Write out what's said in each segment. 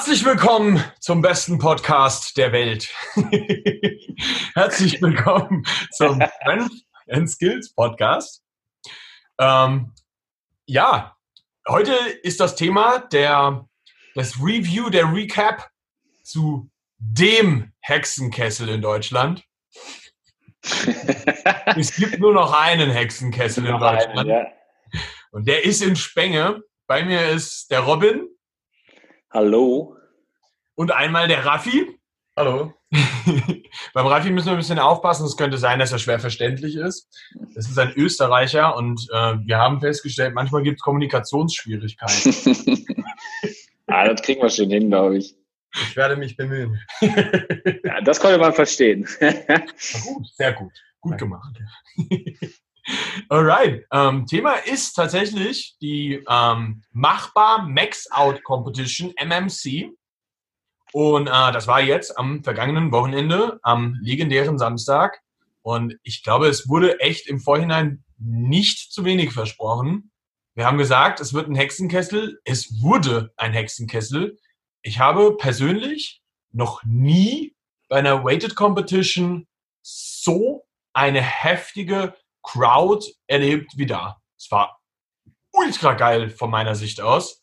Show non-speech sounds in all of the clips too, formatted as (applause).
Herzlich willkommen zum besten Podcast der Welt. (laughs) Herzlich willkommen zum Strength and Skills Podcast. Ähm, ja, heute ist das Thema der, das Review, der Recap zu dem Hexenkessel in Deutschland. (laughs) es gibt nur noch einen Hexenkessel in Deutschland. Einen, ja. Und der ist in Spenge. Bei mir ist der Robin. Hallo. Und einmal der Raffi. Hallo. (laughs) Beim Raffi müssen wir ein bisschen aufpassen. Es könnte sein, dass er schwer verständlich ist. Das ist ein Österreicher und äh, wir haben festgestellt, manchmal gibt es Kommunikationsschwierigkeiten. (laughs) ah, das kriegen wir schon hin, glaube ich. Ich werde mich bemühen. ja, das konnte man verstehen. (laughs) gut, sehr gut. Gut gemacht. Alright. Ähm, Thema ist tatsächlich die ähm, Machbar Max Out Competition MMC. Und äh, das war jetzt am vergangenen Wochenende, am legendären Samstag. Und ich glaube, es wurde echt im Vorhinein nicht zu wenig versprochen. Wir haben gesagt, es wird ein Hexenkessel. Es wurde ein Hexenkessel. Ich habe persönlich noch nie bei einer Weighted Competition so eine heftige Crowd erlebt wie da. Es war ultra geil von meiner Sicht aus.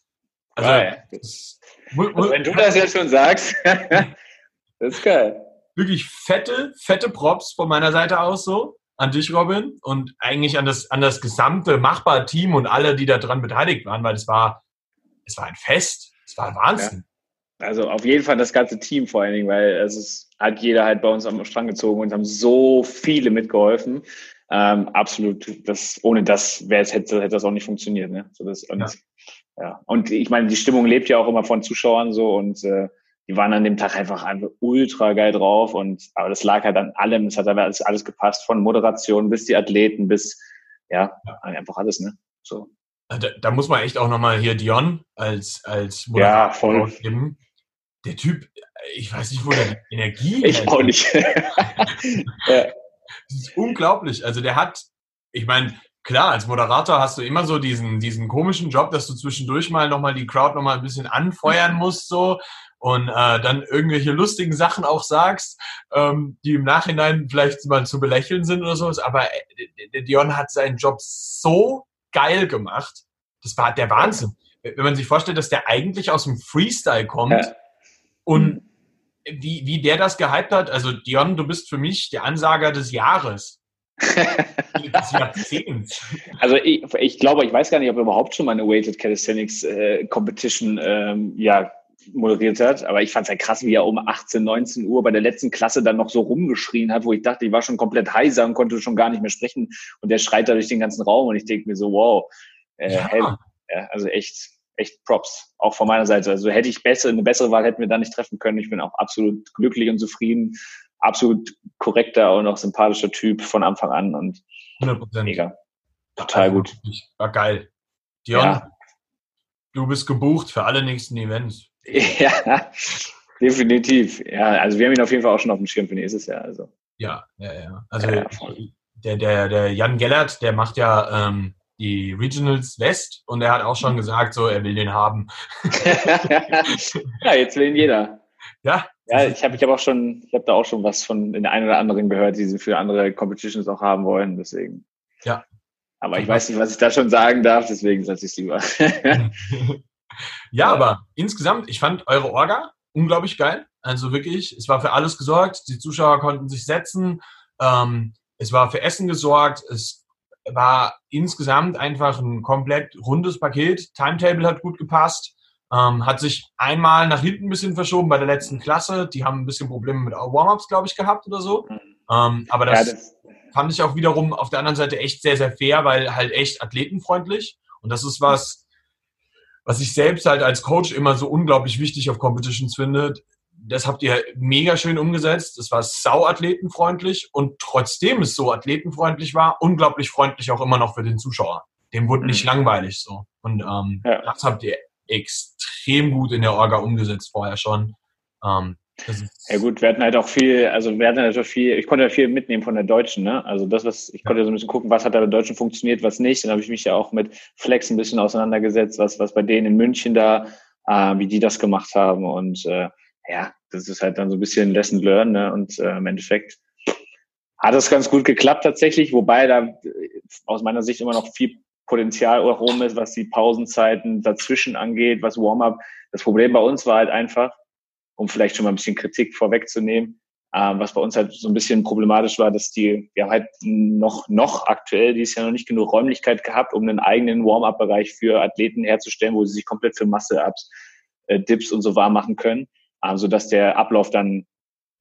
Also, das, also wenn du das jetzt schon sagst, (laughs) das ist geil. Wirklich fette, fette Props von meiner Seite aus so an dich, Robin, und eigentlich an das, an das gesamte Machbar-Team und alle, die daran beteiligt waren, weil es war, es war ein Fest. Es war Wahnsinn. Ja. Also auf jeden Fall das ganze Team vor allen Dingen, weil es ist, hat jeder halt bei uns am Strang gezogen und haben so viele mitgeholfen. Ähm, absolut, das, ohne das wäre es, hätte, hätte das auch nicht funktioniert. Ne? So das, und, ja. ja. und ich meine, die Stimmung lebt ja auch immer von Zuschauern so und äh, die waren an dem Tag einfach, einfach ultra geil drauf und aber das lag halt an allem, es hat aber alles, alles gepasst, von Moderation bis die Athleten bis ja, ja. einfach alles, ne? So. Da, da muss man echt auch nochmal hier Dion als, als Moderator ja, voll. geben. Der Typ, ich weiß nicht, wo der (laughs) Energie. Ich auch nicht. (laughs) ja. Das ist unglaublich. Also der hat, ich meine, klar, als Moderator hast du immer so diesen, diesen komischen Job, dass du zwischendurch mal nochmal die Crowd nochmal ein bisschen anfeuern mhm. musst, so und äh, dann irgendwelche lustigen Sachen auch sagst, ähm, die im Nachhinein vielleicht mal zu belächeln sind oder sowas. Aber äh, Dion hat seinen Job so geil gemacht. Das war der Wahnsinn. Wenn man sich vorstellt, dass der eigentlich aus dem Freestyle kommt ja. und mhm wie, wie der das gehypt hat. Also Dion, du bist für mich der Ansager des Jahres. (laughs) des Jahrzehnts. Also ich, ich, glaube, ich weiß gar nicht, ob er überhaupt schon mal eine Weighted Calisthenics äh, Competition ähm, ja, moderiert hat, aber ich fand es ja krass, wie er um 18, 19 Uhr bei der letzten Klasse dann noch so rumgeschrien hat, wo ich dachte, ich war schon komplett heiser und konnte schon gar nicht mehr sprechen und der schreit da durch den ganzen Raum und ich denke mir so, wow, äh, ja. Hey, ja, also echt echt Props, auch von meiner Seite. Also hätte ich besser, eine bessere Wahl hätten wir da nicht treffen können. Ich bin auch absolut glücklich und zufrieden, absolut korrekter und auch sympathischer Typ von Anfang an und 100%. mega. Total gut. War geil. Dion, ja. du bist gebucht für alle nächsten Events. (laughs) Ja, definitiv. Ja, also wir haben ihn auf jeden Fall auch schon auf dem Schirm für nächstes Jahr. Also. Ja, ja, ja. Also ja, der, der, der Jan Gellert, der macht ja ähm, die Regionals West und er hat auch schon mhm. gesagt, so er will den haben. (laughs) ja, jetzt will ihn jeder. Ja. Ja, ich habe ich hab auch schon, ich habe da auch schon was von den einen oder anderen gehört, die sie für andere Competitions auch haben wollen, deswegen. Ja. Aber ich weiß nicht, was ich da schon sagen darf, deswegen setze ich es lieber. (laughs) ja, aber insgesamt, ich fand eure Orga unglaublich geil. Also wirklich, es war für alles gesorgt. Die Zuschauer konnten sich setzen. Ähm, es war für Essen gesorgt. Es war insgesamt einfach ein komplett rundes Paket. Timetable hat gut gepasst. Ähm, hat sich einmal nach hinten ein bisschen verschoben bei der letzten Klasse. Die haben ein bisschen Probleme mit Warm-ups, glaube ich, gehabt oder so. Ähm, aber das, ja, das, fand ich auch wiederum auf der anderen Seite echt sehr, sehr fair, weil halt echt athletenfreundlich. Und das ist was, was ich selbst halt als Coach immer so unglaublich wichtig auf Competitions finde das habt ihr mega schön umgesetzt. Es war sau athletenfreundlich und trotzdem es so athletenfreundlich war, unglaublich freundlich auch immer noch für den Zuschauer. Dem wurde nicht mhm. langweilig so. Und ähm, ja. das habt ihr extrem gut in der Orga umgesetzt vorher schon. Ähm, ja gut, wir hatten halt auch viel, also wir hatten halt auch viel, ich konnte ja viel mitnehmen von der Deutschen, ne? Also das, was, ich konnte ja so ein bisschen gucken, was hat da bei der Deutschen funktioniert, was nicht. Dann habe ich mich ja auch mit Flex ein bisschen auseinandergesetzt, was, was bei denen in München da äh, wie die das gemacht haben. Und äh, ja, das ist halt dann so ein bisschen Lesson Learn. Ne? Und äh, im Endeffekt hat es ganz gut geklappt tatsächlich, wobei da äh, aus meiner Sicht immer noch viel Potenzial rum ist, was die Pausenzeiten dazwischen angeht, was Warm-up. Das Problem bei uns war halt einfach, um vielleicht schon mal ein bisschen Kritik vorwegzunehmen, ähm, was bei uns halt so ein bisschen problematisch war, dass die, wir haben halt noch, noch aktuell, die ist ja noch nicht genug Räumlichkeit gehabt, um einen eigenen Warm-up-Bereich für Athleten herzustellen, wo sie sich komplett für Masse-Ups, äh, Dips und so warm machen können, äh, sodass der Ablauf dann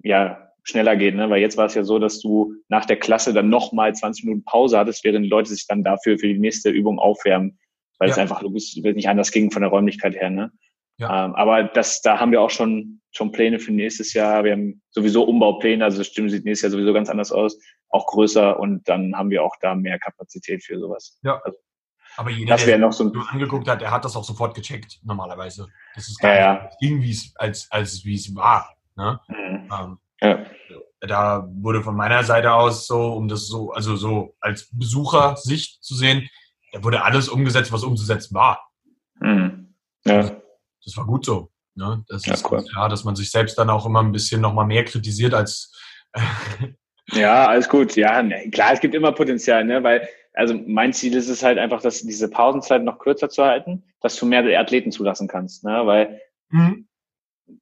ja schneller geht, ne? weil jetzt war es ja so, dass du nach der Klasse dann nochmal 20 Minuten Pause hattest, während die Leute sich dann dafür für die nächste Übung aufwärmen, weil ja. es einfach logisch nicht anders ging von der Räumlichkeit her. Ne? Ja. Ähm, aber das, da haben wir auch schon, schon Pläne für nächstes Jahr. Wir haben sowieso Umbaupläne, also das Stimme sieht nächstes Jahr sowieso ganz anders aus, auch größer und dann haben wir auch da mehr Kapazität für sowas. Ja. Also, aber jeder, der noch so ein angeguckt hat, der hat das auch sofort gecheckt, normalerweise. Das ist gar ja, ja. irgendwie als, als wie es war. Ne? Mhm. Ähm, ja. Da wurde von meiner Seite aus so, um das so, also so als Besuchersicht zu sehen, da wurde alles umgesetzt, was umzusetzen war. Mhm. Ja. Das, das, war gut so. Ne? Das ja, ist cool. klar, dass man sich selbst dann auch immer ein bisschen noch mal mehr kritisiert als. (laughs) ja, alles gut. Ja, ne, klar, es gibt immer Potenzial, ne? weil also mein Ziel ist es halt einfach, dass diese Pausenzeit noch kürzer zu halten, dass du mehr Athleten zulassen kannst, ne? weil mhm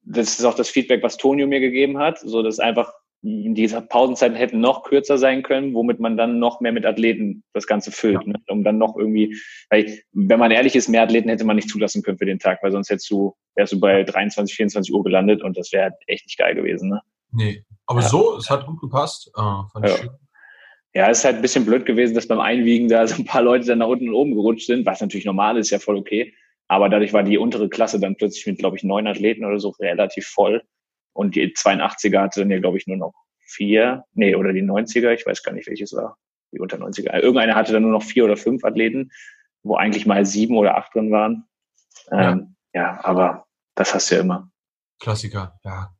das ist auch das Feedback, was Tonio mir gegeben hat, so dass einfach diese Pausenzeiten hätten noch kürzer sein können, womit man dann noch mehr mit Athleten das Ganze füllt, ja. ne? um dann noch irgendwie, weil wenn man ehrlich ist, mehr Athleten hätte man nicht zulassen können für den Tag, weil sonst hättest du, wärst du bei 23, 24 Uhr gelandet und das wäre echt nicht geil gewesen. Ne? Nee, aber ja. so, es hat gut gepasst. Ah, ja. ja, es ist halt ein bisschen blöd gewesen, dass beim Einwiegen da (laughs) so ein paar Leute dann nach unten und oben gerutscht sind, was natürlich normal ist, ja voll okay. Aber dadurch war die untere Klasse dann plötzlich mit, glaube ich, neun Athleten oder so relativ voll. Und die 82er hatte dann ja, glaube ich, nur noch vier, nee, oder die 90er, ich weiß gar nicht, welches war, die unter 90er. Irgendeine hatte dann nur noch vier oder fünf Athleten, wo eigentlich mal sieben oder acht drin waren. Ähm, ja. ja, aber das hast du ja immer. Klassiker, ja.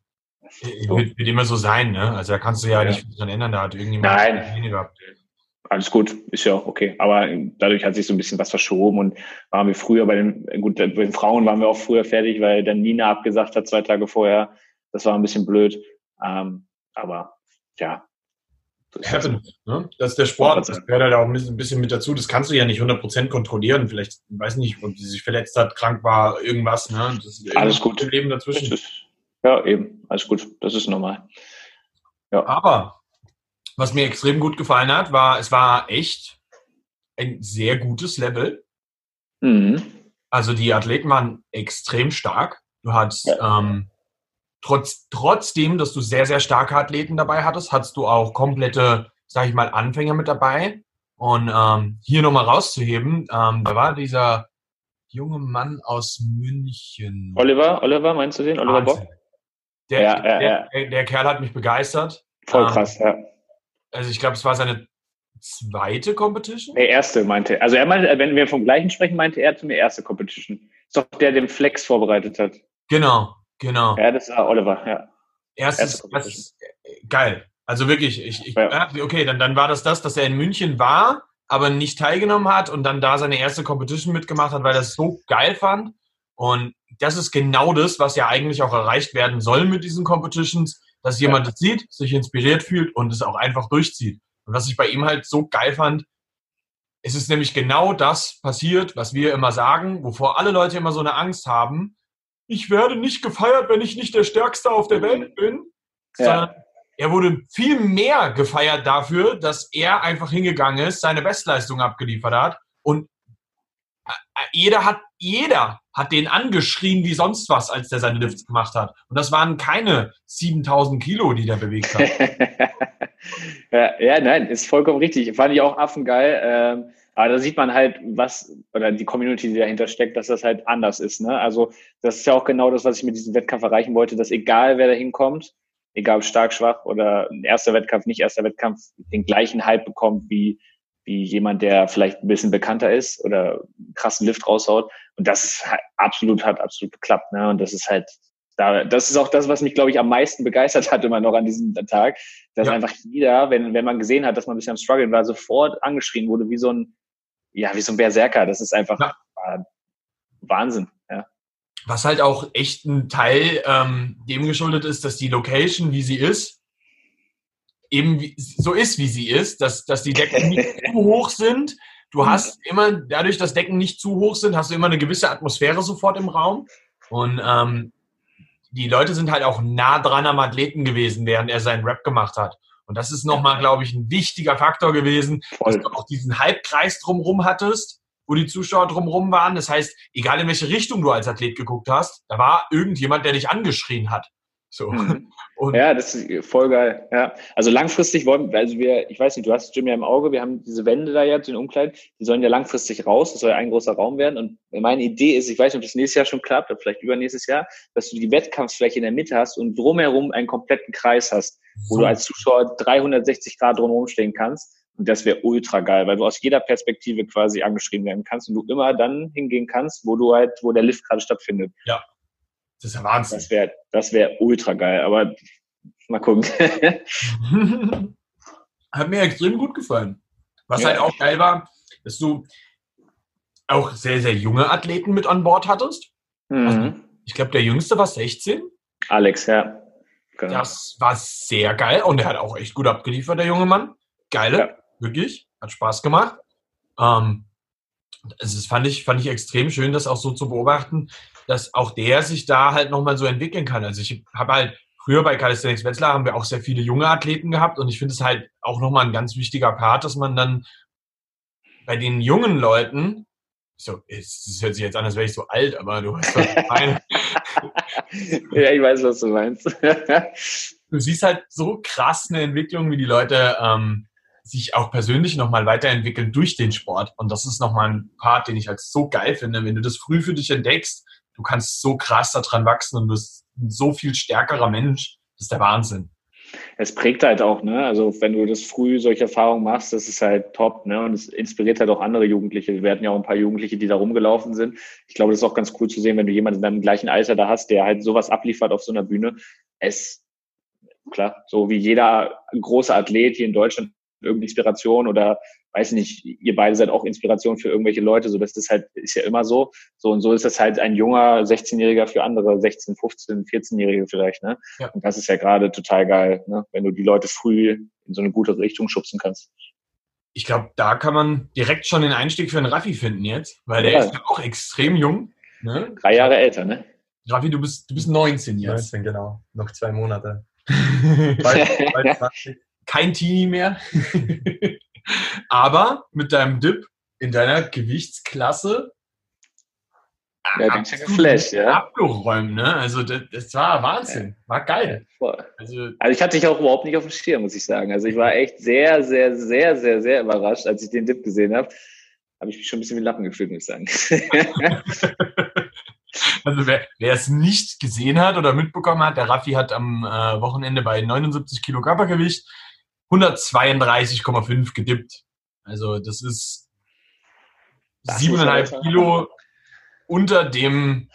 So. Wird, wird, immer so sein, ne? Also da kannst du ja, ja. nicht dran ändern, da hat irgendjemand Nein. weniger alles gut, ist ja auch okay. Aber dadurch hat sich so ein bisschen was verschoben und waren wir früher bei den, gut, bei den Frauen waren wir auch früher fertig, weil dann Nina abgesagt hat zwei Tage vorher. Das war ein bisschen blöd. Ähm, aber ja. Das, Happen, ne? das ist der Sport, das gehört halt auch ein bisschen mit dazu. Das kannst du ja nicht 100% kontrollieren. Vielleicht, weiß nicht, ob sie sich verletzt hat, krank war, irgendwas. Ne? Das ist alles gut. Leben dazwischen. Ja, eben. Alles gut. Das ist normal. Ja. Aber was mir extrem gut gefallen hat, war, es war echt ein sehr gutes Level. Mhm. Also die Athleten waren extrem stark. Du hattest ja. ähm, trotz, trotzdem, dass du sehr, sehr starke Athleten dabei hattest, hattest du auch komplette, sag ich mal, Anfänger mit dabei. Und ähm, hier nochmal rauszuheben, ähm, da war dieser junge Mann aus München. Oliver, Oliver, meinst du den? Oliver Bock? Der, ja, ja, der, der, der, Kerl hat mich begeistert. Voll ähm, krass, ja also ich glaube, es war seine zweite Competition? Der erste meinte. Also er meinte, wenn wir vom gleichen sprechen, meinte er zu mir erste Competition. Ist doch der, der den Flex vorbereitet hat. Genau, genau. Ja, das war Oliver, ja. Erstes, erstes geil. Also wirklich, ich, ich ja. okay, dann, dann war das das, dass er in München war, aber nicht teilgenommen hat und dann da seine erste Competition mitgemacht hat, weil er es so geil fand. Und das ist genau das, was ja eigentlich auch erreicht werden soll mit diesen Competitions, dass jemand ja. das sieht, sich inspiriert fühlt und es auch einfach durchzieht. Und was ich bei ihm halt so geil fand, es ist nämlich genau das passiert, was wir immer sagen, wovor alle Leute immer so eine Angst haben. Ich werde nicht gefeiert, wenn ich nicht der Stärkste auf der Welt bin, ja. er wurde viel mehr gefeiert dafür, dass er einfach hingegangen ist, seine Bestleistung abgeliefert hat und jeder hat, jeder hat den angeschrien wie sonst was, als der seine Lifts gemacht hat. Und das waren keine 7000 Kilo, die der bewegt hat. (laughs) ja, ja, nein, ist vollkommen richtig. Fand ich auch affengeil. Ähm, aber da sieht man halt, was, oder die Community, die dahinter steckt, dass das halt anders ist. Ne? Also, das ist ja auch genau das, was ich mit diesem Wettkampf erreichen wollte, dass egal wer da hinkommt, egal ob stark, schwach oder erster Wettkampf, nicht erster Wettkampf, den gleichen Hype bekommt wie wie jemand, der vielleicht ein bisschen bekannter ist oder einen krassen Lift raushaut. Und das ist halt absolut, hat absolut geklappt. Ne? Und das ist halt, da, das ist auch das, was mich, glaube ich, am meisten begeistert hat immer noch an diesem Tag, dass ja. einfach jeder, wenn, wenn man gesehen hat, dass man ein bisschen am Struggeln war, sofort angeschrien wurde, wie so ein, ja, wie so ein Berserker. Das ist einfach ja. Wahnsinn, ja. was halt auch echt ein Teil ähm, dem geschuldet ist, dass die Location, wie sie ist, eben so ist, wie sie ist, dass, dass die Decken nicht (laughs) zu hoch sind. Du mhm. hast immer, dadurch, dass Decken nicht zu hoch sind, hast du immer eine gewisse Atmosphäre sofort im Raum. Und ähm, die Leute sind halt auch nah dran am Athleten gewesen, während er seinen Rap gemacht hat. Und das ist nochmal, glaube ich, ein wichtiger Faktor gewesen, Voll. dass du auch diesen Halbkreis drumherum hattest, wo die Zuschauer drumherum waren. Das heißt, egal in welche Richtung du als Athlet geguckt hast, da war irgendjemand, der dich angeschrien hat. So. Mhm. (laughs) ja, das ist voll geil. Ja. Also langfristig wollen, also wir, ich weiß nicht, du hast Jim ja im Auge, wir haben diese Wände da jetzt in Umkleid, die sollen ja langfristig raus, das soll ja ein großer Raum werden. Und meine Idee ist, ich weiß nicht, ob das nächstes Jahr schon klappt, oder vielleicht übernächstes Jahr, dass du die Wettkampfsfläche in der Mitte hast und drumherum einen kompletten Kreis hast, wo so. du als Zuschauer 360 Grad drumherum stehen kannst. Und das wäre ultra geil, weil du aus jeder Perspektive quasi angeschrieben werden kannst und du immer dann hingehen kannst, wo du halt, wo der Lift gerade stattfindet. Ja. Das ist ja Wahnsinn. Das wäre das wär ultra geil, aber mal gucken. (laughs) Hat mir extrem gut gefallen. Was ja. halt auch geil war, dass du auch sehr, sehr junge Athleten mit an Bord hattest. Mhm. Also, ich glaube, der jüngste war 16. Alex, ja. Genau. Das war sehr geil und er hat auch echt gut abgeliefert, der junge Mann. Geile, ja. wirklich. Hat Spaß gemacht. Ähm, also das fand ich, fand ich extrem schön, das auch so zu beobachten, dass auch der sich da halt nochmal so entwickeln kann. Also ich habe halt früher bei Calisthenics Wetzlar haben wir auch sehr viele junge Athleten gehabt und ich finde es halt auch nochmal ein ganz wichtiger Part, dass man dann bei den jungen Leuten, so, es hört sich jetzt an, als wäre ich so alt, aber du hast doch meine. (laughs) (laughs) ja, ich weiß, was du meinst. du siehst halt so krass eine Entwicklung, wie die Leute ähm, sich auch persönlich nochmal weiterentwickeln durch den Sport. Und das ist nochmal ein Part, den ich halt so geil finde. Wenn du das früh für dich entdeckst, du kannst so krass daran wachsen und bist ein so viel stärkerer Mensch. Das ist der Wahnsinn. Es prägt halt auch, ne? Also wenn du das früh solche Erfahrungen machst, das ist halt top, ne? Und es inspiriert halt auch andere Jugendliche. Wir hatten ja auch ein paar Jugendliche, die da rumgelaufen sind. Ich glaube, das ist auch ganz cool zu sehen, wenn du jemanden in deinem gleichen Alter da hast, der halt sowas abliefert auf so einer Bühne. Es, klar, so wie jeder große Athlet hier in Deutschland irgendeine Inspiration oder weiß nicht, ihr beide seid auch Inspiration für irgendwelche Leute, so dass das halt ist ja immer so. So und so ist das halt ein junger 16-Jähriger für andere 16, 15, 14-Jährige vielleicht, ne? Ja. Und das ist ja gerade total geil, ne? wenn du die Leute früh in so eine gute Richtung schubsen kannst. Ich glaube, da kann man direkt schon den Einstieg für einen Raffi finden jetzt, weil der ja. ist ja auch extrem jung. Ne? Drei Jahre älter, ne? Raffi, du bist, du bist 19 jetzt. 19, genau. Noch zwei Monate. (laughs) bald, bald 20 kein Teenie mehr. (laughs) Aber mit deinem Dip in deiner Gewichtsklasse ja, absolut geflasht, ja. abgeräumt, ne? Also das, das war Wahnsinn, war geil. Also, also ich hatte dich auch überhaupt nicht auf dem Schirm, muss ich sagen. Also ich war echt sehr, sehr, sehr, sehr, sehr überrascht, als ich den Dip gesehen habe. Habe ich mich schon ein bisschen mit Lachen gefühlt, muss ich sagen. (laughs) also wer, wer es nicht gesehen hat oder mitbekommen hat, der Raffi hat am äh, Wochenende bei 79 Kilo Körpergewicht 132,5 gedippt. Also das ist siebeneinhalb Kilo unter dem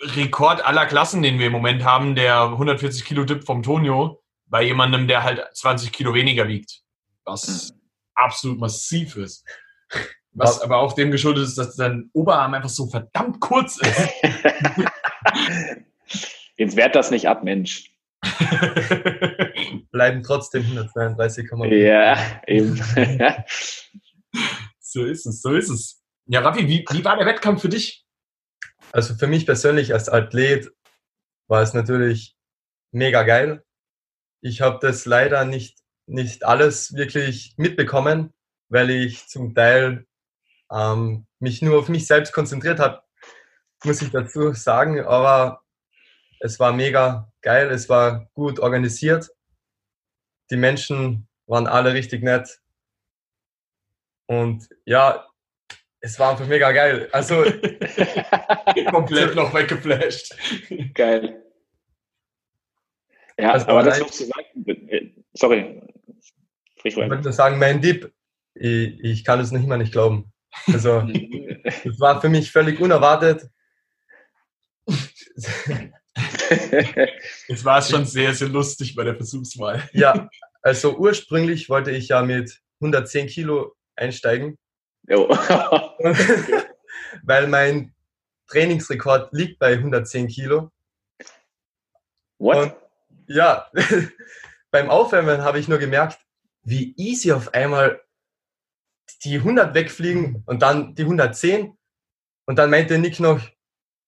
Rekord aller Klassen, den wir im Moment haben, der 140 Kilo Dip vom Tonio, bei jemandem, der halt 20 Kilo weniger wiegt. Was mhm. absolut massiv ist. Was aber auch dem geschuldet ist, dass dein Oberarm einfach so verdammt kurz ist. (laughs) Jetzt wehrt das nicht ab, Mensch. (laughs) Bleiben trotzdem 132,5. Ja, eben. (laughs) so ist es, so ist es. Ja, Raffi, wie, wie war der Wettkampf für dich? Also für mich persönlich als Athlet war es natürlich mega geil. Ich habe das leider nicht, nicht alles wirklich mitbekommen, weil ich zum Teil ähm, mich nur auf mich selbst konzentriert habe, muss ich dazu sagen. Aber es war mega geil, es war gut organisiert. Die Menschen waren alle richtig nett. Und ja, es war einfach mega geil. Also (laughs) komplett noch weggeflasht. Geil. Ja, also aber das noch zu sagen, sorry. Ich wollte nur sagen, mein Dip, ich, ich kann es nicht mal nicht glauben. Also, (laughs) es war für mich völlig unerwartet. (laughs) (laughs) Jetzt war es schon sehr, sehr lustig bei der Versuchswahl. (laughs) Ja, also ursprünglich wollte ich ja mit 110 Kilo einsteigen. Jo. (laughs) Weil mein Trainingsrekord liegt bei 110 Kilo. What? Und ja, beim Aufwärmen habe ich nur gemerkt, wie easy auf einmal die 100 wegfliegen und dann die 110. Und dann meinte Nick noch,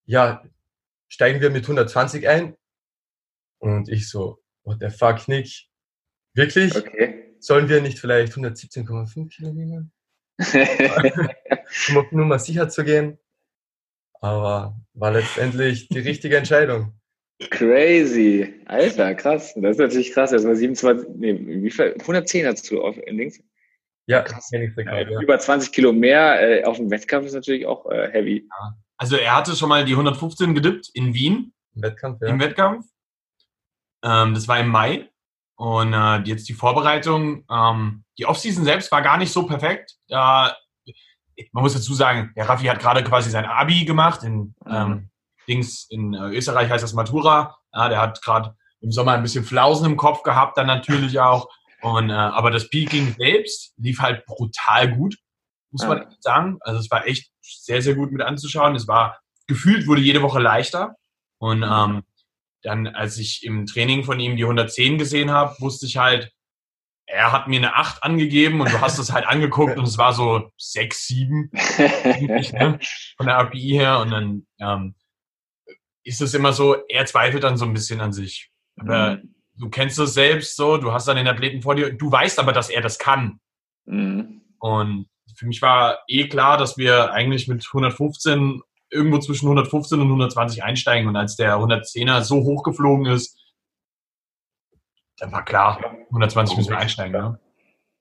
ja, steigen wir mit 120 ein? Und ich so, what the fuck, Nick? Wirklich? Okay. Sollen wir nicht vielleicht 117,5 Kilo nehmen? (laughs) um auf Nummer sicher zu gehen. Aber war letztendlich die richtige Entscheidung. Crazy. Alter, krass. Das ist natürlich krass. Erstmal 27, nee, wie viel? 110 hast du auf links? Ja, krass. Ja, ja. Über 20 Kilo mehr äh, auf dem Wettkampf ist natürlich auch äh, heavy. Ja. Also er hatte schon mal die 115 gedippt in Wien. Im Wettkampf, ja. Im Wettkampf. Ähm, das war im Mai. Und äh, jetzt die Vorbereitung. Ähm, die Offseason selbst war gar nicht so perfekt. Äh, man muss dazu sagen, der Raffi hat gerade quasi sein Abi gemacht in ähm, mhm. Dings in äh, Österreich heißt das Matura. Ja, der hat gerade im Sommer ein bisschen Flausen im Kopf gehabt, dann natürlich auch. Und, äh, aber das Peaking selbst lief halt brutal gut, muss ja. man echt sagen. Also es war echt sehr, sehr gut mit anzuschauen. Es war gefühlt wurde jede Woche leichter. Und ähm, dann, als ich im Training von ihm die 110 gesehen habe, wusste ich halt, er hat mir eine 8 angegeben und du hast es halt (laughs) angeguckt und es war so 6, 7 (laughs) ne, von der API her. Und dann ähm, ist es immer so, er zweifelt dann so ein bisschen an sich. Aber mhm. du kennst es selbst so, du hast dann den Athleten vor dir, du weißt aber, dass er das kann. Mhm. Und für mich war eh klar, dass wir eigentlich mit 115 irgendwo zwischen 115 und 120 einsteigen. Und als der 110er so hochgeflogen ist, dann war klar, 120 müssen wir einsteigen. Ne?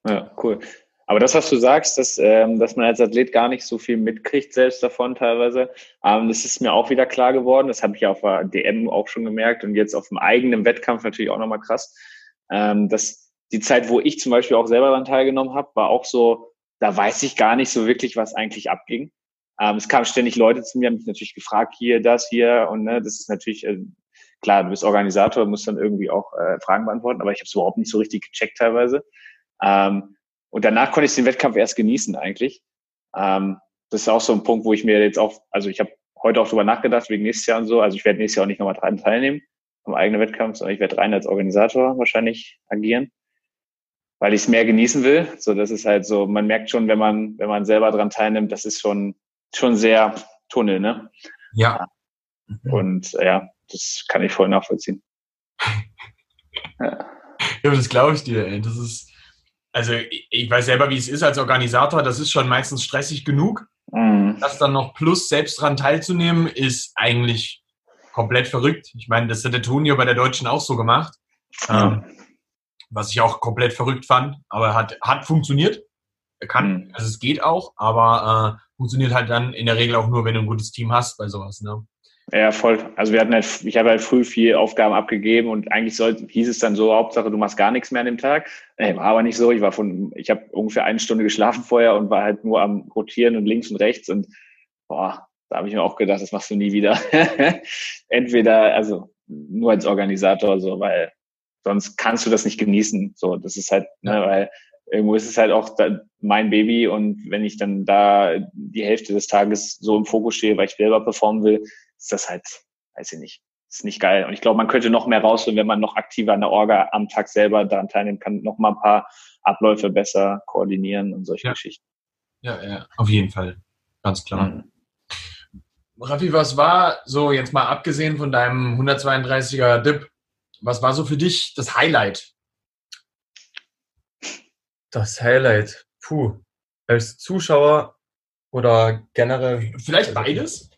Ja, cool. Aber das, was du sagst, dass, ähm, dass man als Athlet gar nicht so viel mitkriegt, selbst davon teilweise, ähm, das ist mir auch wieder klar geworden. Das habe ich auf der DM auch schon gemerkt und jetzt auf dem eigenen Wettkampf natürlich auch nochmal krass. Ähm, dass die Zeit, wo ich zum Beispiel auch selber daran teilgenommen habe, war auch so, da weiß ich gar nicht so wirklich, was eigentlich abging. Ähm, es kamen ständig Leute zu mir, haben mich natürlich gefragt, hier, das, hier und ne, das ist natürlich, äh, klar, du bist Organisator, musst dann irgendwie auch äh, Fragen beantworten, aber ich habe es überhaupt nicht so richtig gecheckt teilweise. Ähm, und danach konnte ich den Wettkampf erst genießen eigentlich. Ähm, das ist auch so ein Punkt, wo ich mir jetzt auch, also ich habe heute auch drüber nachgedacht, wegen nächstes Jahr und so. Also ich werde nächstes Jahr auch nicht nochmal dran teilnehmen am eigenen Wettkampf, sondern ich werde rein als Organisator wahrscheinlich agieren, weil ich es mehr genießen will. So, das ist halt so, man merkt schon, wenn man, wenn man selber dran teilnimmt, das ist schon, schon sehr Tunnel, ne? Ja. Und ja, das kann ich voll nachvollziehen. ja. (laughs) ja, das glaube ich dir, ey. Das ist, also ich weiß selber, wie es ist als Organisator, das ist schon meistens stressig genug. Mhm. Das dann noch plus selbst dran teilzunehmen, ist eigentlich komplett verrückt. Ich meine, das hat der Tonio bei der Deutschen auch so gemacht. Mhm. Ähm, was ich auch komplett verrückt fand, aber hat, hat funktioniert. Er kann, mhm. also es geht auch, aber äh, funktioniert halt dann in der Regel auch nur, wenn du ein gutes Team hast bei sowas. Ne? Ja, voll. Also wir hatten halt, ich habe halt früh viel Aufgaben abgegeben und eigentlich sollte, hieß es dann so, Hauptsache du machst gar nichts mehr an dem Tag. Nee, war aber nicht so. Ich war von, ich habe ungefähr eine Stunde geschlafen vorher und war halt nur am Rotieren und links und rechts und boah, da habe ich mir auch gedacht, das machst du nie wieder. (laughs) Entweder, also nur als Organisator, so, weil sonst kannst du das nicht genießen. So, das ist halt, ne, weil irgendwo ist es halt auch mein Baby und wenn ich dann da die Hälfte des Tages so im Fokus stehe, weil ich selber performen will, ist das halt, weiß ich nicht, ist nicht geil. Und ich glaube, man könnte noch mehr rausholen, wenn man noch aktiver an der Orga am Tag selber daran teilnehmen kann, noch mal ein paar Abläufe besser koordinieren und solche ja. Geschichten. Ja, ja, auf jeden Fall. Ganz klar. Mhm. Raffi, was war so jetzt mal abgesehen von deinem 132er Dip, was war so für dich das Highlight? Das Highlight, puh, als Zuschauer oder generell. Vielleicht beides?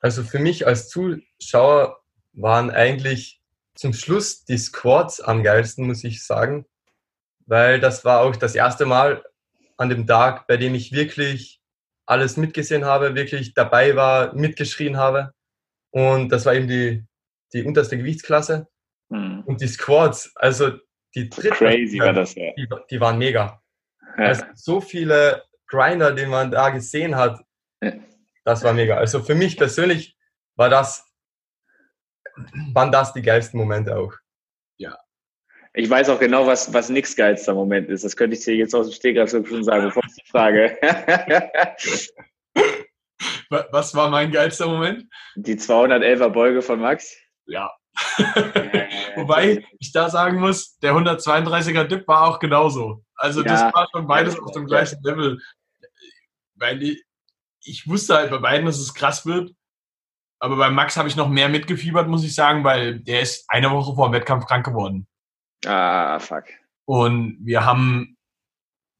Also für mich als Zuschauer waren eigentlich zum Schluss die Squads am geilsten, muss ich sagen, weil das war auch das erste Mal an dem Tag, bei dem ich wirklich alles mitgesehen habe, wirklich dabei war, mitgeschrien habe. Und das war eben die, die unterste Gewichtsklasse. Mhm. Und die Squads, also die dritte, Crazy war das, ja. die, die waren mega. Ja. Also so viele Grinder, die man da gesehen hat, ja das war mega. Also für mich persönlich war das, waren das die geilsten Momente auch. Ja. Ich weiß auch genau, was, was nix geilster Moment ist. Das könnte ich dir jetzt aus dem Stegreif schon sagen, bevor ich die frage. (laughs) Was war mein geilster Moment? Die 211er Beuge von Max? (laughs) Ja. Wobei ich da sagen muss, der 132er Dip war auch genauso. Also ja. das war schon beides auf dem gleichen. Level. Weil ich, ich wusste halt bei beiden, dass es krass wird. Aber bei Max habe ich noch mehr mitgefiebert, muss ich sagen, weil der ist eine Woche vor dem Wettkampf krank geworden. Ah, fuck. Und wir haben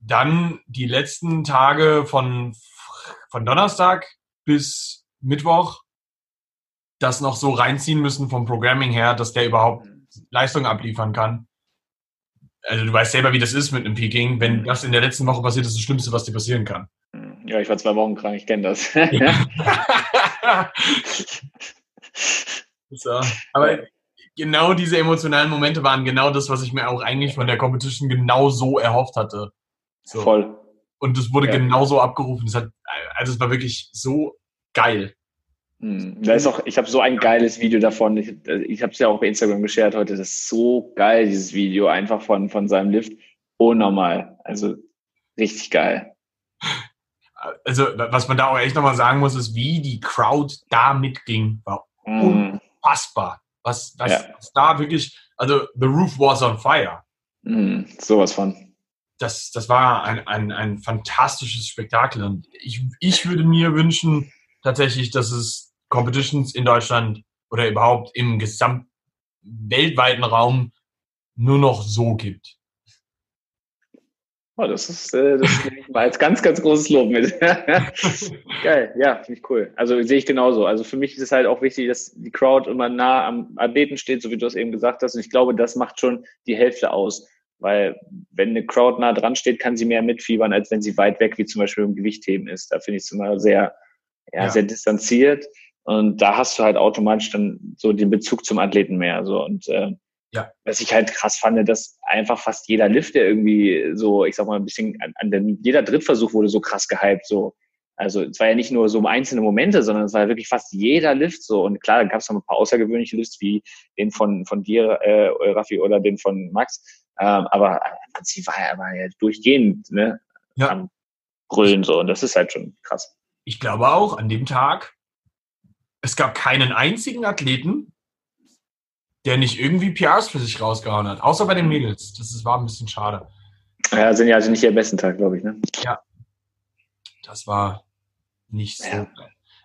dann die letzten Tage von, von Donnerstag bis Mittwoch das noch so reinziehen müssen vom Programming her, dass der überhaupt Leistung abliefern kann. Also du weißt selber, wie das ist mit einem Peaking. Wenn das in der letzten Woche passiert, ist das Schlimmste, was dir passieren kann. Ja, ich war zwei Wochen krank, ich kenne das. (laughs) so. Aber genau diese emotionalen Momente waren genau das, was ich mir auch eigentlich von der Competition genau so erhofft hatte. So. Voll. Und das wurde ja. genauso abgerufen. Das hat, also es war wirklich so geil. Hm. Da ist auch, ich habe so ein geiles Video davon. Ich, ich habe es ja auch bei Instagram geshared heute. Das ist so geil, dieses Video einfach von, von seinem Lift. Unnormal. Also richtig geil. Also, was man da auch echt nochmal sagen muss, ist, wie die Crowd da mitging. War mm. unfassbar. Was, was, ja. was, da wirklich, also, the roof was on fire. Mm, sowas von. Das, das war ein, ein, ein fantastisches Spektakel. Und ich, ich würde mir wünschen, tatsächlich, dass es Competitions in Deutschland oder überhaupt im gesamt weltweiten Raum nur noch so gibt. Oh, das ist, äh, das nehme ich mal als ganz, ganz großes Lob mit. (laughs) Geil, ja, finde ich cool. Also sehe ich genauso. Also für mich ist es halt auch wichtig, dass die Crowd immer nah am Athleten steht, so wie du es eben gesagt hast. Und ich glaube, das macht schon die Hälfte aus. Weil wenn eine Crowd nah dran steht, kann sie mehr mitfiebern, als wenn sie weit weg, wie zum Beispiel im Gewichtheben ist. Da finde ich es immer sehr, ja, ja. sehr distanziert. Und da hast du halt automatisch dann so den Bezug zum Athleten mehr. So. Und äh, ja. was ich halt krass fand, dass einfach fast jeder Lift, der irgendwie so, ich sag mal, ein bisschen an, an den, jeder Drittversuch wurde so krass gehypt. So. Also es war ja nicht nur so um einzelne Momente, sondern es war wirklich fast jeder Lift so. Und klar, da gab es noch ein paar außergewöhnliche Lifts, wie den von, von dir, äh, Raffi, oder den von Max. Ähm, aber im Prinzip war er war ja durchgehend ne, ja. am Brüllen so. Und das ist halt schon krass. Ich glaube auch, an dem Tag es gab keinen einzigen Athleten, der nicht irgendwie PRs für sich rausgehauen hat, außer bei den Mädels. Das ist, war ein bisschen schade. Ja, sind ja also nicht ihr besten Tag, glaube ich. Ne? Ja. Das war nicht so. Ja.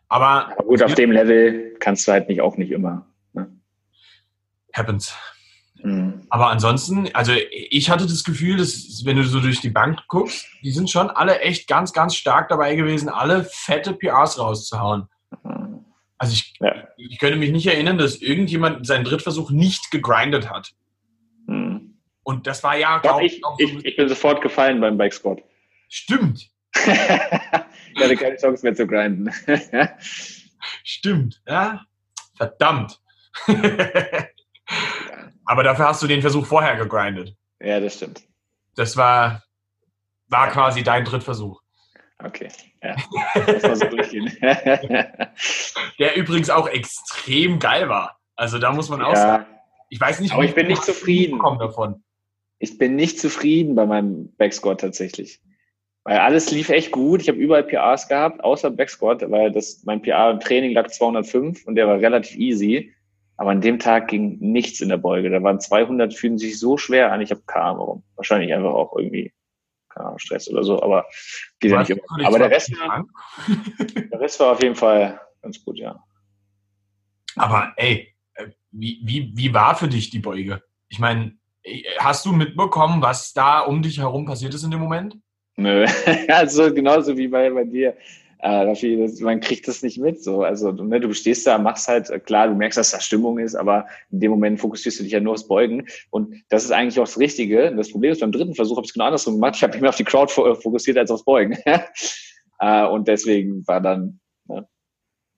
Aber, Aber, gut, auf dem Level kannst du halt nicht auch nicht immer. Ne? Happens. Mhm. Aber ansonsten, also ich hatte das Gefühl, dass wenn du so durch die Bank guckst, die sind schon alle echt ganz, ganz stark dabei gewesen, alle fette PRs rauszuhauen. Also ich, ja. ich könnte mich nicht erinnern, dass irgendjemand seinen Drittversuch nicht gegrindet hat. Hm. Und das war ja Doch, ich, so ich, ich, bin sofort gefallen beim Bike Squad. Stimmt. (laughs) ich hatte keine Chance mehr zu grinden. (laughs) Stimmt, ja. Verdammt. (laughs) Aber dafür hast du den Versuch vorher gegrindet. Ja, das stimmt. Das war, war ja. quasi dein Drittversuch. Okay. Ja, (laughs) das war so durchgehen. (laughs) Der übrigens auch extrem geil war. Also da muss man auch ja. sagen. Ich weiß nicht, aber ich bin nicht zufrieden. Davon. Ich bin nicht zufrieden bei meinem Backscore tatsächlich. Weil alles lief echt gut. Ich habe überall PRs gehabt, außer Backsquat, weil das, mein PR im Training lag 205 und der war relativ easy. Aber an dem Tag ging nichts in der Beuge. Da waren 200, fühlen sich so schwer an. Ich habe keine Ahnung warum. Wahrscheinlich einfach auch irgendwie Ahnung, Stress oder so, aber geht ja nicht immer. Aber der Rest, war, (laughs) der Rest war auf jeden Fall ganz gut, ja. Aber ey, äh, wie, wie, wie war für dich die Beuge? Ich meine, äh, hast du mitbekommen, was da um dich herum passiert ist in dem Moment? Nö, (laughs) also genauso wie bei, bei dir äh, dafür, man kriegt das nicht mit. So. Also ne, du stehst da, machst halt, äh, klar, du merkst, dass da Stimmung ist, aber in dem Moment fokussierst du dich ja nur aufs Beugen. Und das ist eigentlich auch das Richtige. Das Problem ist, beim dritten Versuch habe ich es genau andersrum gemacht. Ich habe mich mehr auf die Crowd äh, fokussiert als aufs Beugen. (laughs) äh, und deswegen war dann, ne,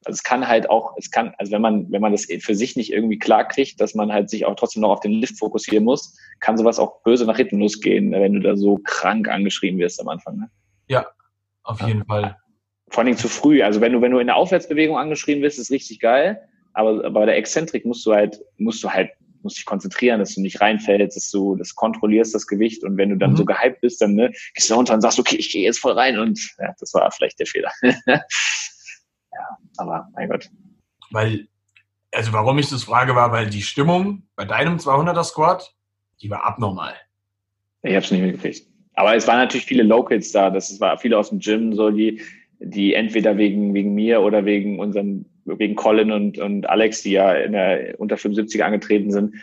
also es kann halt auch, es kann, also wenn man, wenn man das für sich nicht irgendwie klar kriegt, dass man halt sich auch trotzdem noch auf den Lift fokussieren muss, kann sowas auch böse nach hinten losgehen, wenn du da so krank angeschrieben wirst am Anfang. Ne? Ja, auf jeden ja. Fall vor allen Dingen zu früh. Also wenn du, wenn du in der Aufwärtsbewegung angeschrieben wirst, ist richtig geil. Aber bei der Exzentrik musst du halt, musst du halt, musst dich konzentrieren, dass du nicht reinfällst, dass du das kontrollierst, das Gewicht. Und wenn du dann mhm. so gehypt bist, dann ne, gehst du runter und sagst, okay, ich gehe jetzt voll rein. Und ja, das war vielleicht der Fehler. (laughs) ja. Aber mein Gott. Weil, also warum ich das frage, war, weil die Stimmung bei deinem 200er Squad, die war abnormal. Ich habe es nicht mitgekriegt. Aber es waren natürlich viele Locals da. Das war viele aus dem Gym, so die, die entweder wegen, wegen mir oder wegen unserem, wegen Colin und, und Alex, die ja in der unter 75 angetreten sind,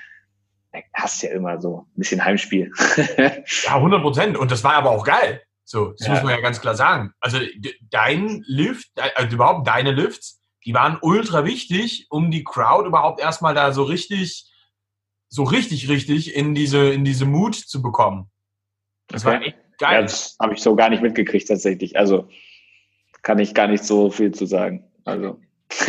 hast ja immer so ein bisschen Heimspiel. (laughs) ja, 100 Prozent. Und das war aber auch geil. So, das ja. muss man ja ganz klar sagen. Also dein Lift, also überhaupt deine Lifts, die waren ultra wichtig, um die Crowd überhaupt erstmal da so richtig, so richtig, richtig in diese, in diese Mut zu bekommen. Das okay. war echt geil. Ja, das habe ich so gar nicht mitgekriegt tatsächlich. Also kann ich gar nicht so viel zu sagen. Also, (laughs)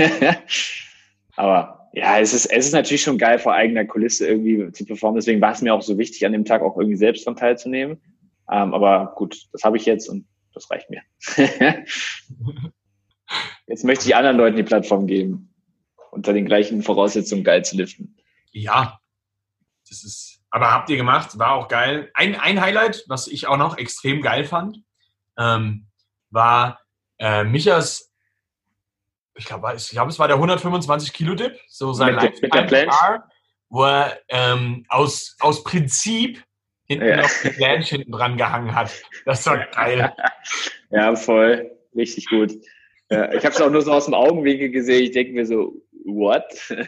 aber ja, es ist, es ist natürlich schon geil, vor eigener Kulisse irgendwie zu performen. Deswegen war es mir auch so wichtig, an dem Tag auch irgendwie selbst daran teilzunehmen. Ähm, aber gut, das habe ich jetzt und das reicht mir. (laughs) jetzt möchte ich anderen Leuten die Plattform geben, unter den gleichen Voraussetzungen geil zu liften. Ja, das ist, aber habt ihr gemacht, war auch geil. Ein, ein Highlight, was ich auch noch extrem geil fand, ähm, war äh, Michas ich glaube, ich glaub, es war der 125 Kilo Dip, so sein mit, mit der Planche. wo er ähm, aus, aus Prinzip hinten ja. noch die Planche hinten dran gehangen hat. Das war geil. (laughs) Ja, voll. Richtig gut. Ja, ich habe es auch nur so aus dem Augenwinkel gesehen. Ich denke mir so, what? (laughs)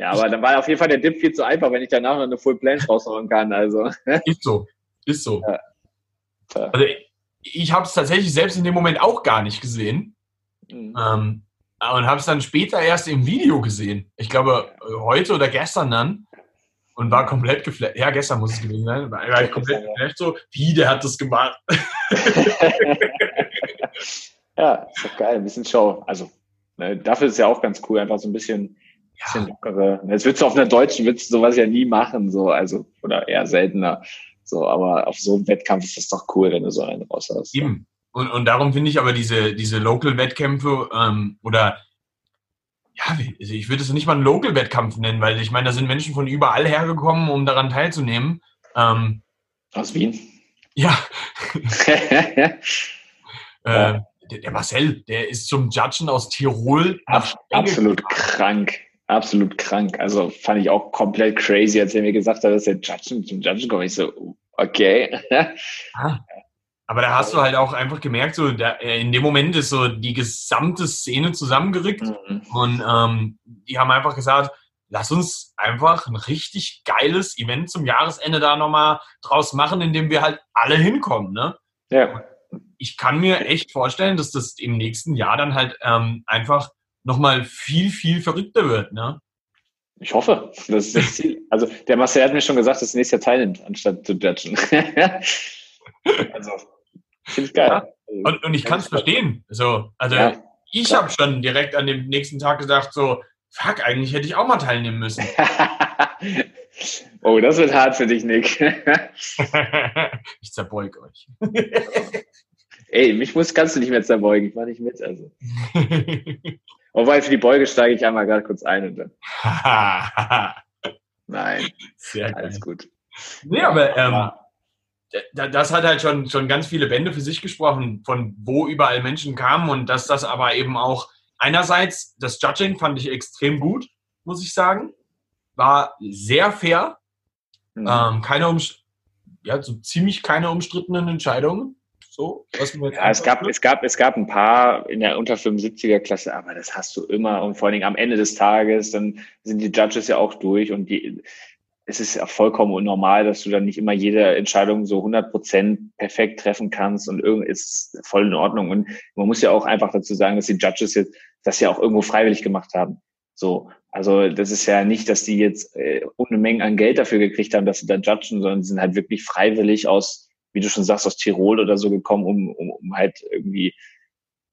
Ja, aber dann war auf jeden Fall der Dip viel zu einfach, wenn ich danach noch eine Full Planche raushauen kann. Also. Ist so. Ist so. Ja. Also ich habe es tatsächlich selbst in dem Moment auch gar nicht gesehen. Mhm. Ähm, und habe es dann später erst im Video gesehen. Ich glaube, heute oder gestern dann. Und war komplett geflasht. Ja, gestern muss es gewesen sein. War, war ich komplett geflasht so, wie, der hat das gemacht. (laughs) ja, ist doch geil. Ein bisschen Show. Also, ne, dafür ist es ja auch ganz cool. Einfach so ein bisschen, ja. bisschen lockere. Jetzt würdest du auf einer deutschen, würdest du sowas ja nie machen. So, also, oder eher seltener. So, aber auf so einem Wettkampf ist das doch cool, wenn du so einen raus hast. Eben. Und, und darum finde ich aber diese, diese Local-Wettkämpfe ähm, oder ja, also ich würde es nicht mal einen Local-Wettkampf nennen, weil ich meine, da sind Menschen von überall hergekommen, um daran teilzunehmen. Ähm, Aus Wien? Ja. (laughs) äh, der, Marcel, der ist zum Judgen aus Tirol. Ab, absolut krank. Absolut krank. Also fand ich auch komplett crazy, als er mir gesagt hat, dass er Judgen zum Judgen kommt. Ich so, okay. ah, aber da hast du halt auch einfach gemerkt, so da, äh, in dem Moment ist so die gesamte Szene zusammengerückt mhm. und ähm, die haben einfach gesagt, lass uns einfach ein richtig geiles Event zum Jahresende da nochmal draus machen, indem wir halt alle hinkommen. Ne? Ja. Ich kann mir echt vorstellen, dass das im nächsten Jahr dann halt ähm, einfach nochmal viel, viel verrückter wird. Ne? Ich hoffe, das ist das Ziel. Also der Marcel hat mir schon gesagt, dass er nächstes Jahr teilnimmt, anstatt zu judgen. (laughs) also Finde ich geil. Ja. Und, und ich kann es verstehen. So, also ja. ich habe schon direkt an dem nächsten Tag gedacht, so, fuck, eigentlich hätte ich auch mal teilnehmen müssen. (laughs) oh, das wird hart für dich, Nick. (laughs) ich zerbeug euch. Ey, mich muss, kannst du nicht mehr zerbeugen, ich mache nicht mit. Also. (laughs) Wobei für die Beuge steige ich einmal gerade kurz ein und dann. (laughs) Nein. Sehr Alles geil. gut. Nee, aber ähm, das hat halt schon, schon ganz viele Bände für sich gesprochen, von wo überall Menschen kamen und dass das aber eben auch einerseits, das Judging fand ich extrem gut, muss ich sagen. War sehr fair. Mhm. Ähm, keine ja, so ziemlich keine umstrittenen Entscheidungen. So, was ja, es gab, es gab, es gab ein paar in der unter 75er Klasse, aber das hast du immer und vor allen Dingen am Ende des Tages, dann sind die Judges ja auch durch und die, es ist ja vollkommen normal, dass du dann nicht immer jede Entscheidung so 100 Prozent perfekt treffen kannst und irgend ist voll in Ordnung. Und man muss ja auch einfach dazu sagen, dass die Judges jetzt das ja auch irgendwo freiwillig gemacht haben. So, also das ist ja nicht, dass die jetzt äh, ohne Mengen an Geld dafür gekriegt haben, dass sie dann judgen, sondern sie sind halt wirklich freiwillig aus, wie du schon sagst, aus Tirol oder so gekommen, um, um, um halt irgendwie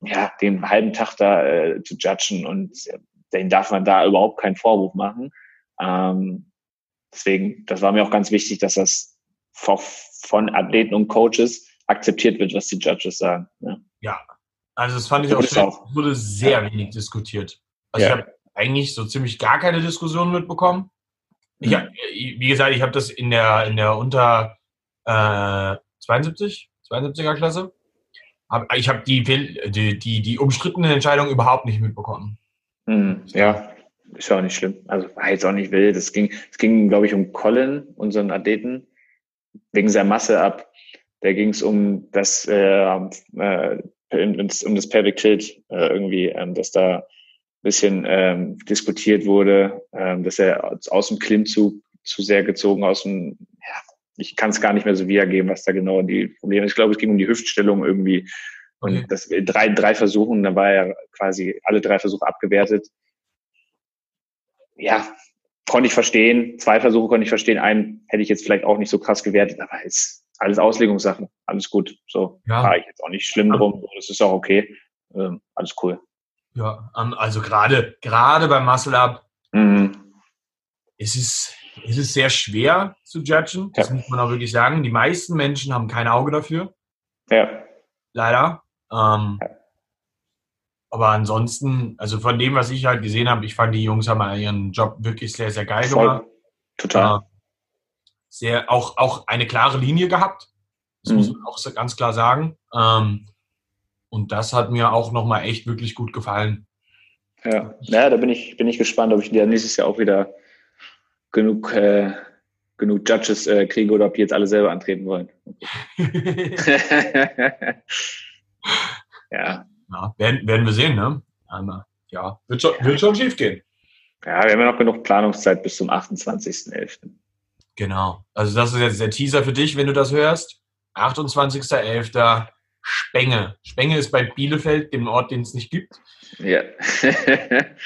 ja den halben Tag da äh, zu judgen und äh, denen darf man da überhaupt keinen Vorwurf machen. Ähm, Deswegen, das war mir auch ganz wichtig, dass das von Athleten und Coaches akzeptiert wird, was die Judges sagen. Ja, ja. also das fand ich auch schön. Es wurde sehr ja. wenig diskutiert. Also ja. ich habe eigentlich so ziemlich gar keine Diskussion mitbekommen. Ich hab, wie gesagt, ich habe das in der, in der unter äh, 72, 72er Klasse. ich habe die, die, die, die umstrittene Entscheidung überhaupt nicht mitbekommen. Hm, ja, ist ja auch nicht schlimm. Also war jetzt auch nicht wild. Es ging, es ging, glaube ich, um Colin, unseren Athleten, wegen seiner Masse ab. Da ging es um das, äh, äh, um das Pelvic Tilt äh, irgendwie, ähm, dass da ein bisschen ähm, diskutiert wurde, ähm, dass er aus dem Klimmzug zu sehr gezogen aus dem, ja, ich kann es gar nicht mehr so wiedergeben, was da genau die Probleme ist. Ich glaube, es ging um die Hüftstellung irgendwie. Und okay. das drei, drei Versuchen, da war er quasi alle drei Versuche abgewertet. Ja, konnte ich verstehen. Zwei Versuche konnte ich verstehen. Einen hätte ich jetzt vielleicht auch nicht so krass gewertet, aber ist alles Auslegungssachen. Alles gut. So ja. war ich jetzt auch nicht schlimm drum. Das ist auch okay. Ähm, alles cool. Ja, also gerade, gerade beim Muscle Up mhm. ist es ist sehr schwer zu judgen, das ja. muss man auch wirklich sagen. Die meisten Menschen haben kein Auge dafür. Ja. Leider. Ähm, ja. Aber ansonsten, also von dem, was ich halt gesehen habe, ich fand die Jungs haben ihren Job wirklich sehr, sehr geil Voll. gemacht. Total. Äh, sehr, auch, auch eine klare Linie gehabt. Das mhm. muss man auch ganz klar sagen. Ähm, und das hat mir auch nochmal echt wirklich gut gefallen. Ja, naja, da bin ich, bin ich gespannt, ob ich nächstes Jahr auch wieder genug, äh, genug Judges äh, kriege oder ob die jetzt alle selber antreten wollen. (laughs) ja. ja werden, werden wir sehen, ne? Einmal. Ja, wird schon, wird schon schief gehen. Ja, wir haben ja noch genug Planungszeit bis zum 28.11. Genau. Also das ist jetzt der Teaser für dich, wenn du das hörst. 28.11. Spenge. Spenge ist bei Bielefeld, dem Ort, den es nicht gibt. Ja. (laughs)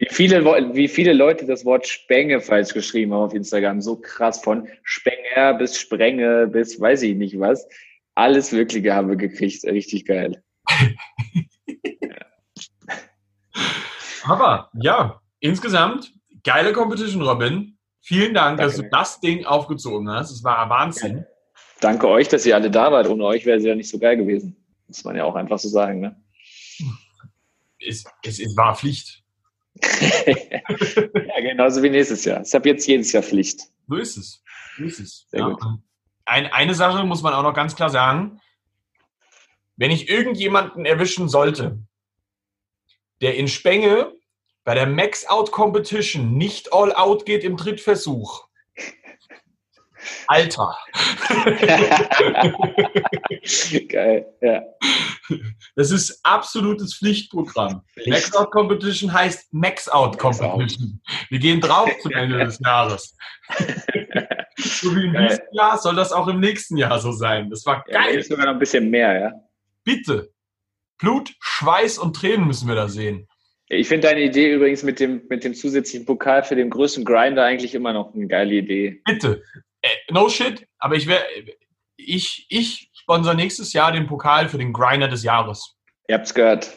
Wie viele, wie viele Leute das Wort Spenge falsch geschrieben haben auf Instagram. So krass von Spenger bis Sprenge bis weiß ich nicht was. Alles Wirkliche haben wir gekriegt. Richtig geil. (laughs) Aber ja, insgesamt geile Competition, Robin. Vielen Dank, Danke. dass du das Ding aufgezogen hast. Es war Wahnsinn. Danke euch, dass ihr alle da wart. Ohne euch wäre es ja nicht so geil gewesen. Muss man ja auch einfach so sagen. Ne? Es, es, es war Pflicht. (laughs) ja, genauso wie nächstes Jahr. Ich habe jetzt jedes Jahr Pflicht. So ist es. So ist es. Sehr ja. gut. Ein, eine Sache muss man auch noch ganz klar sagen. Wenn ich irgendjemanden erwischen sollte, der in Spenge bei der Max Out Competition nicht all out geht im Drittversuch, Alter. (laughs) Geil, ja. Das ist absolutes Pflichtprogramm. Pflicht. Max Out Competition heißt Max Out Competition. Wir gehen drauf zum (laughs) Ende des Jahres. (laughs) so wie im nächsten Jahr soll das auch im nächsten Jahr so sein. Das war geil. Ja, sogar noch ein bisschen mehr, ja. Bitte. Blut, Schweiß und Tränen müssen wir da sehen. Ich finde deine Idee übrigens mit dem, mit dem zusätzlichen Pokal für den größten Grinder eigentlich immer noch eine geile Idee. Bitte. Äh, no shit, aber ich wäre, ich, ich sponsor nächstes Jahr den Pokal für den Grinder des Jahres. Ihr habt's gehört.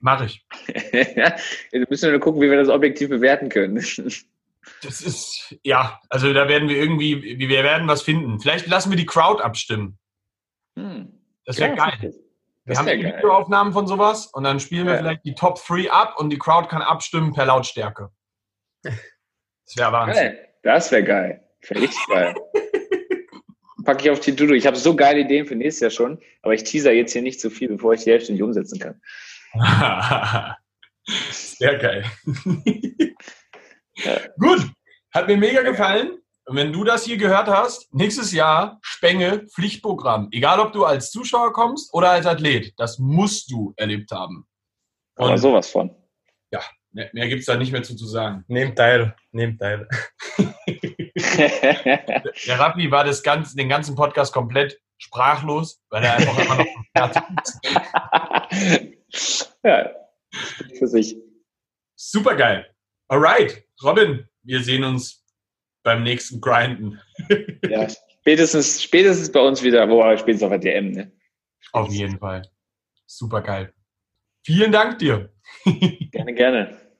Mach ich. (laughs) wir müssen nur gucken, wie wir das objektiv bewerten können. (laughs) das ist, ja, also da werden wir irgendwie, wir werden was finden. Vielleicht lassen wir die Crowd abstimmen. Hm. Das wäre ja, geil. Wir haben Videoaufnahmen von sowas und dann spielen wir ja. vielleicht die Top 3 ab und die Crowd kann abstimmen per Lautstärke. (laughs) Das wäre Wahnsinn. Das wäre geil. Richtig geil. Packe ich auf die Dudo. Ich habe so geile Ideen für nächstes Jahr schon, aber ich teaser jetzt hier nicht zu viel, bevor ich die Hälfte nicht umsetzen kann. (laughs) Sehr geil. ja. Gut, hat mir mega gefallen. Und wenn du das hier gehört hast, nächstes Jahr Spenge Pflichtprogramm. Egal, ob du als Zuschauer kommst oder als Athlet. Das musst du erlebt haben. Und aber sowas von. Ja, mehr, mehr gibt es da nicht mehr zu, zu sagen. Nehmt teil, nehmt teil. (laughs) der Raffi war das ganze, den ganzen Podcast komplett sprachlos, weil er einfach immer noch fertig ist. (laughs) ja, für sich. Super geil. Alright, Robin, wir sehen uns beim nächsten Grinden. ja, spätestens, spätestens bei uns wieder, wo wir spätestens auf der DM, ne? Auf jeden Fall. Super geil. Vielen Dank dir. gerne, gerne.